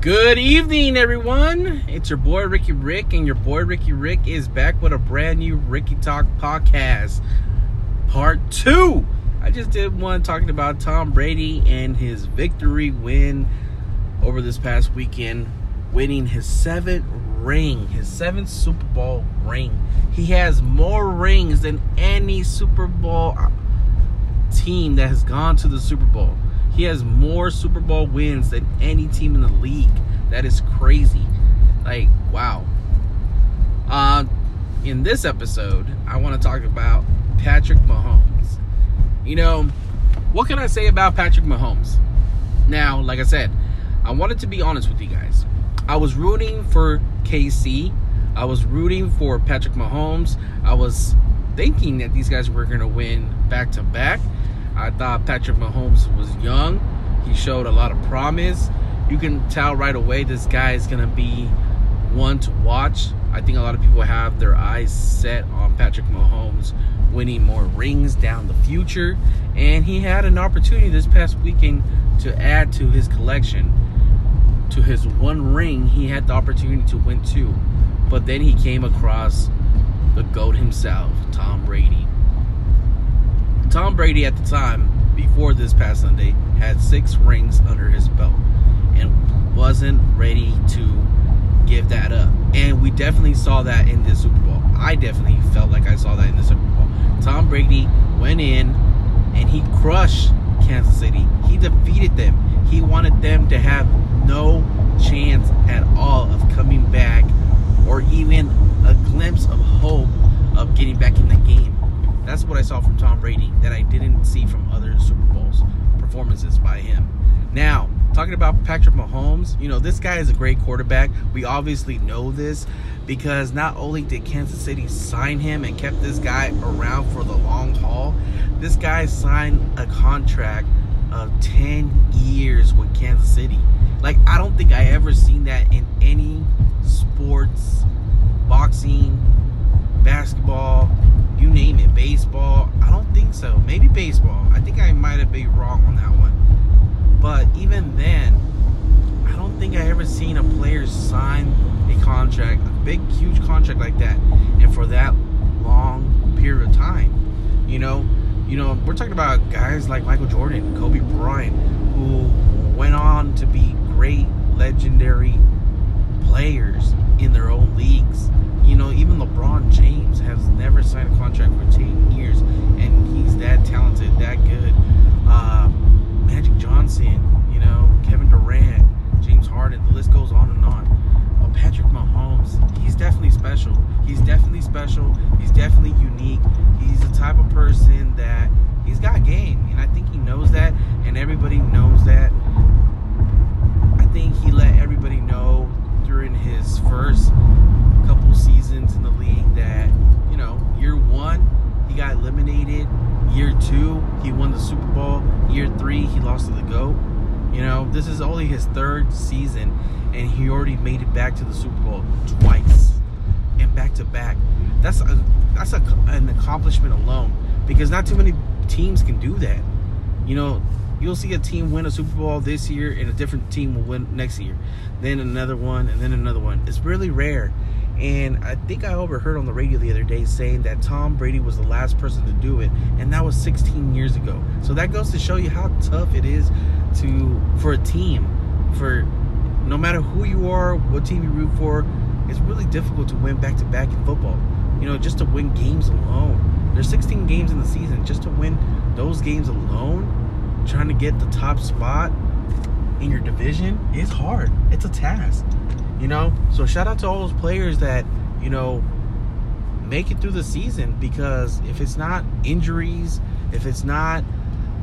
Good evening, everyone. It's your boy Ricky Rick, and your boy Ricky Rick is back with a brand new Ricky Talk podcast, part two. I just did one talking about Tom Brady and his victory win over this past weekend, winning his seventh ring, his seventh Super Bowl ring. He has more rings than any Super Bowl team that has gone to the Super Bowl. He has more Super Bowl wins than any team in the league. That is crazy. Like, wow. Uh, in this episode, I want to talk about Patrick Mahomes. You know, what can I say about Patrick Mahomes? Now, like I said, I wanted to be honest with you guys. I was rooting for KC. I was rooting for Patrick Mahomes. I was thinking that these guys were going to win back to back. I thought Patrick Mahomes was young. He showed a lot of promise. You can tell right away this guy is going to be one to watch. I think a lot of people have their eyes set on Patrick Mahomes winning more rings down the future. And he had an opportunity this past weekend to add to his collection. To his one ring, he had the opportunity to win two. But then he came across the GOAT himself, Tom Brady. Tom Brady at the time, before this past Sunday, had six rings under his belt and wasn't ready to give that up. And we definitely saw that in this Super Bowl. I definitely felt like I saw that in the Super Bowl. Tom Brady went in and he crushed Kansas City. He defeated them. He wanted them to have no chance at all of coming back or even a glimpse of hope of getting back in the game. That's what I saw from Tom Brady that I didn't see from other Super Bowls performances by him. Now, talking about Patrick Mahomes, you know, this guy is a great quarterback. We obviously know this because not only did Kansas City sign him and kept this guy around for the long haul, this guy signed a contract of 10 years with Kansas City. Like, I don't think I ever seen that in any sports, boxing, basketball, you name it, baseball. I don't think so. Maybe baseball. I think I might have been wrong on that one. But even then, I don't think I ever seen a player sign a contract, a big, huge contract like that, and for that long period of time. You know, you know, we're talking about guys like Michael Jordan, Kobe Bryant, who went on to be great, legendary players in their own leagues. You know, even LeBron James has never signed a contract for 10 years, and he's that talented, that good. Uh, Magic Johnson, you know, Kevin Durant, James Harden, the list goes on and on. But Patrick Mahomes, he's definitely special. He's definitely special. He's definitely unique. He's the type of person that he's got game, and I think he knows that, and everybody knows that. I think he first couple seasons in the league that, you know, year one, he got eliminated. Year two, he won the Super Bowl. Year three, he lost to the GOAT. You know, this is only his third season, and he already made it back to the Super Bowl twice and back to back. That's a, that's a, an accomplishment alone because not too many teams can do that. You know, you'll see a team win a Super Bowl this year and a different team will win next year. Then another one and then another one. It's really rare. And I think I overheard on the radio the other day saying that Tom Brady was the last person to do it, and that was 16 years ago. So that goes to show you how tough it is to for a team, for no matter who you are, what team you root for, it's really difficult to win back to back in football. You know, just to win games alone. There's 16 games in the season. Just to win those games alone, trying to get the top spot in your division is hard. It's a task. You know, so shout out to all those players that, you know, make it through the season because if it's not injuries, if it's not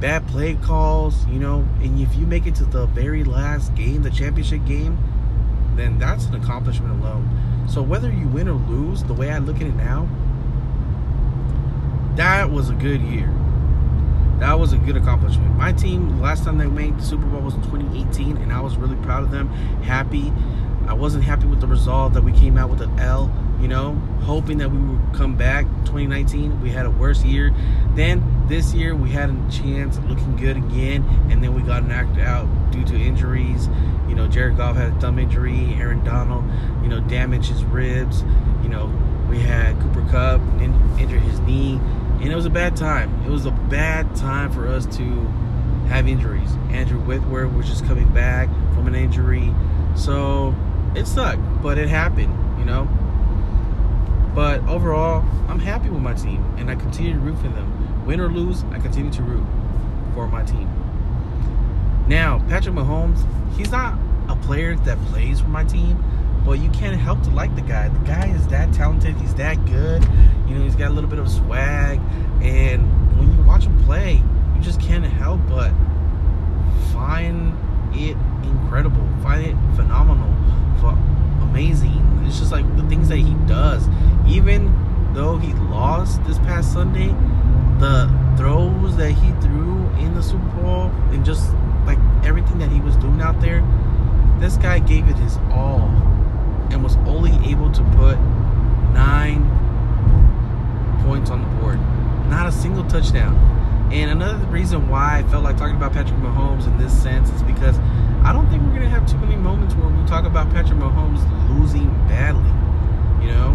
bad play calls, you know, and if you make it to the very last game, the championship game, then that's an accomplishment alone. So whether you win or lose, the way I look at it now, that was a good year. That was a good accomplishment. My team, last time they made the Super Bowl was in 2018, and I was really proud of them. Happy. I wasn't happy with the result that we came out with an L, you know, hoping that we would come back 2019. We had a worse year. Then this year we had a chance looking good again, and then we got knocked out due to injuries You know, Jared Goff had a thumb injury. Aaron Donald, you know, damaged his ribs. You know, we had Cooper Kupp in, injured his knee, and it was a bad time. It was a bad time for us to have injuries. Andrew Whitworth was just coming back from an injury, so it sucked, but it happened. You know. But overall, I'm happy with my team, and I continue to root for them. Win or lose, I continue to root for my team. Now, Patrick Mahomes, he's not a player that plays for my team, but you can't help to like the guy. The guy is that talented. He's that good. You know, he's got a little bit of swag, and when you watch him play, you just can't help but find it incredible, find it phenomenal, amazing. It's just like the things that he does. Even though he lost this past Sunday, the throws that he threw in the Super Bowl and just like everything that he was doing out there, this guy gave it his all and was only able to put nine points on the board. Not a single touchdown. And another reason why I felt like talking about Patrick Mahomes in this sense is because I don't think we're going to have too many moments where we talk about Patrick Mahomes losing badly, you know?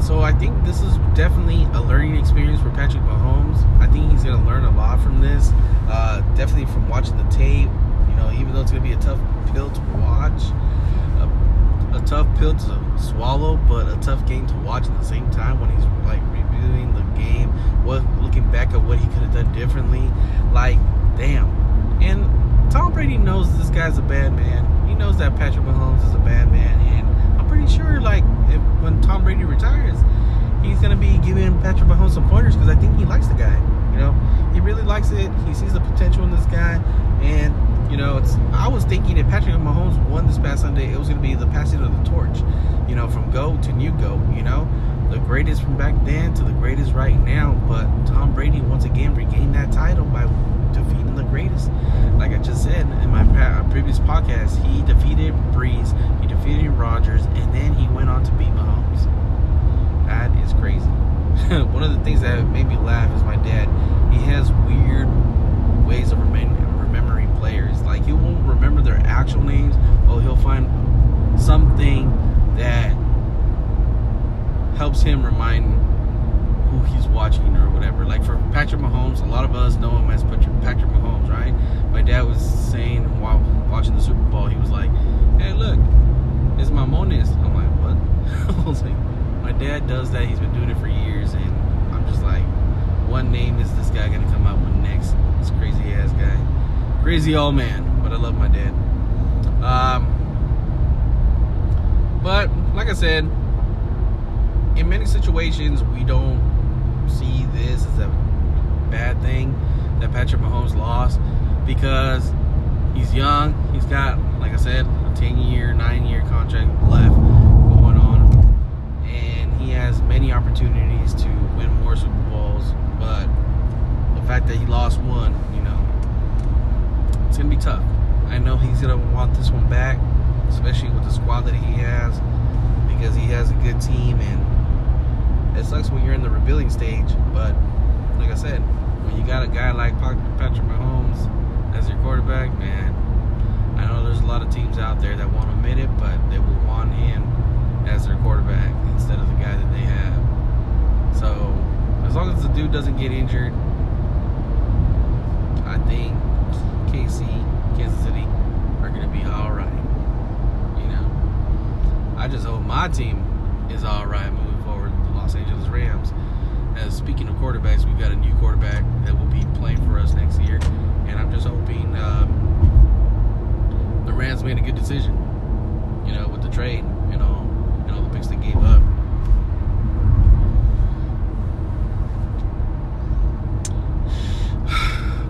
So I think this is definitely a learning experience for Patrick Mahomes. I think he's going to learn a lot from this. Uh, definitely from watching the tape. You know, even though it's going to be a tough pill to watch, a, tough pill to swallow, but a tough game to watch at the same time when he's like reviewing the game, what looking back at what he could have done differently. Like, damn. And Tom Brady knows this guy's a bad man. He knows that Patrick Mahomes is a bad man, and I'm pretty sure like if, when Tom Brady retires, he's gonna be giving Patrick Mahomes some pointers because I think he likes the guy. You know, he really likes it. He sees the potential in this guy, and you know, it's. I was thinking if Patrick Mahomes won this past Sunday, it was gonna be the passing of the torch. You know, from go to new go. You know, the greatest from back then to the greatest right now. But Tom Brady once again regained that title by defeating the greatest. Like I just said in my uh, previous podcast, he defeated Brees, he defeated Rodgers, and then he went on to beat Mahomes. That is crazy. One of the things that made me laugh is my dad. He has weird ways of remembering players. Like he won't remember their actual names, or he'll find something that helps him remind who he's watching or whatever. Like for Patrick Mahomes, a lot of know him as Patrick Mahomes, right? My dad was saying while watching the Super Bowl, he was like, "Hey, look, it's Mamones." I'm like, "What?" I was like, "My dad does that. He's been doing it for years," and I'm just like, "What name is this guy gonna come out with next?" This crazy ass guy, crazy old man. But I love my dad. Um, but like I said, in many situations we don't see this as a bad thing that Patrick Mahomes lost because he's young. He's got, like I said, a 10 year, 9 year contract left going on. And he has many opportunities to win more Super Bowls. But the fact that he lost one, you know, it's to be tough. I know he's to want this one back, especially with the squad that he has, because he has a good team and it sucks when you're in the rebuilding stage, but like I said, when you got a guy like Patrick Mahomes as your quarterback, man, I know there's a lot of teams out there that won't admit it, but they will want him as their quarterback instead of the guy that they have. So, as long as the dude doesn't get injured, I think KC, Kansas City, are going to be all right. You know, I just hope my team is all right moving forward. The Los Angeles Rams. As speaking of quarterbacks, we've got a new quarterback that will be playing for us next year, and I'm just hoping um, the Rams made a good decision. You know, with the trade, you know, and all the picks they gave up.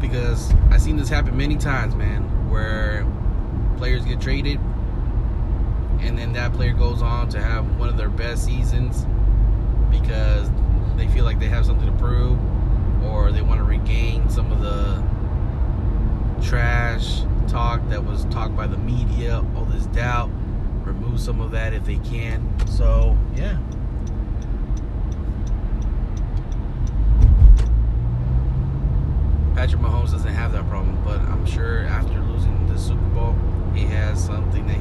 because I've seen this happen many times, man, where players get traded and then that player goes on to have one of their best seasons because they feel like they have something to prove or they want to regain some of the trash talk that was talked by the media, all this doubt, remove some of that if they can. So, yeah. Patrick Mahomes doesn't have that problem, but I'm sure after losing the Super Bowl, he has something that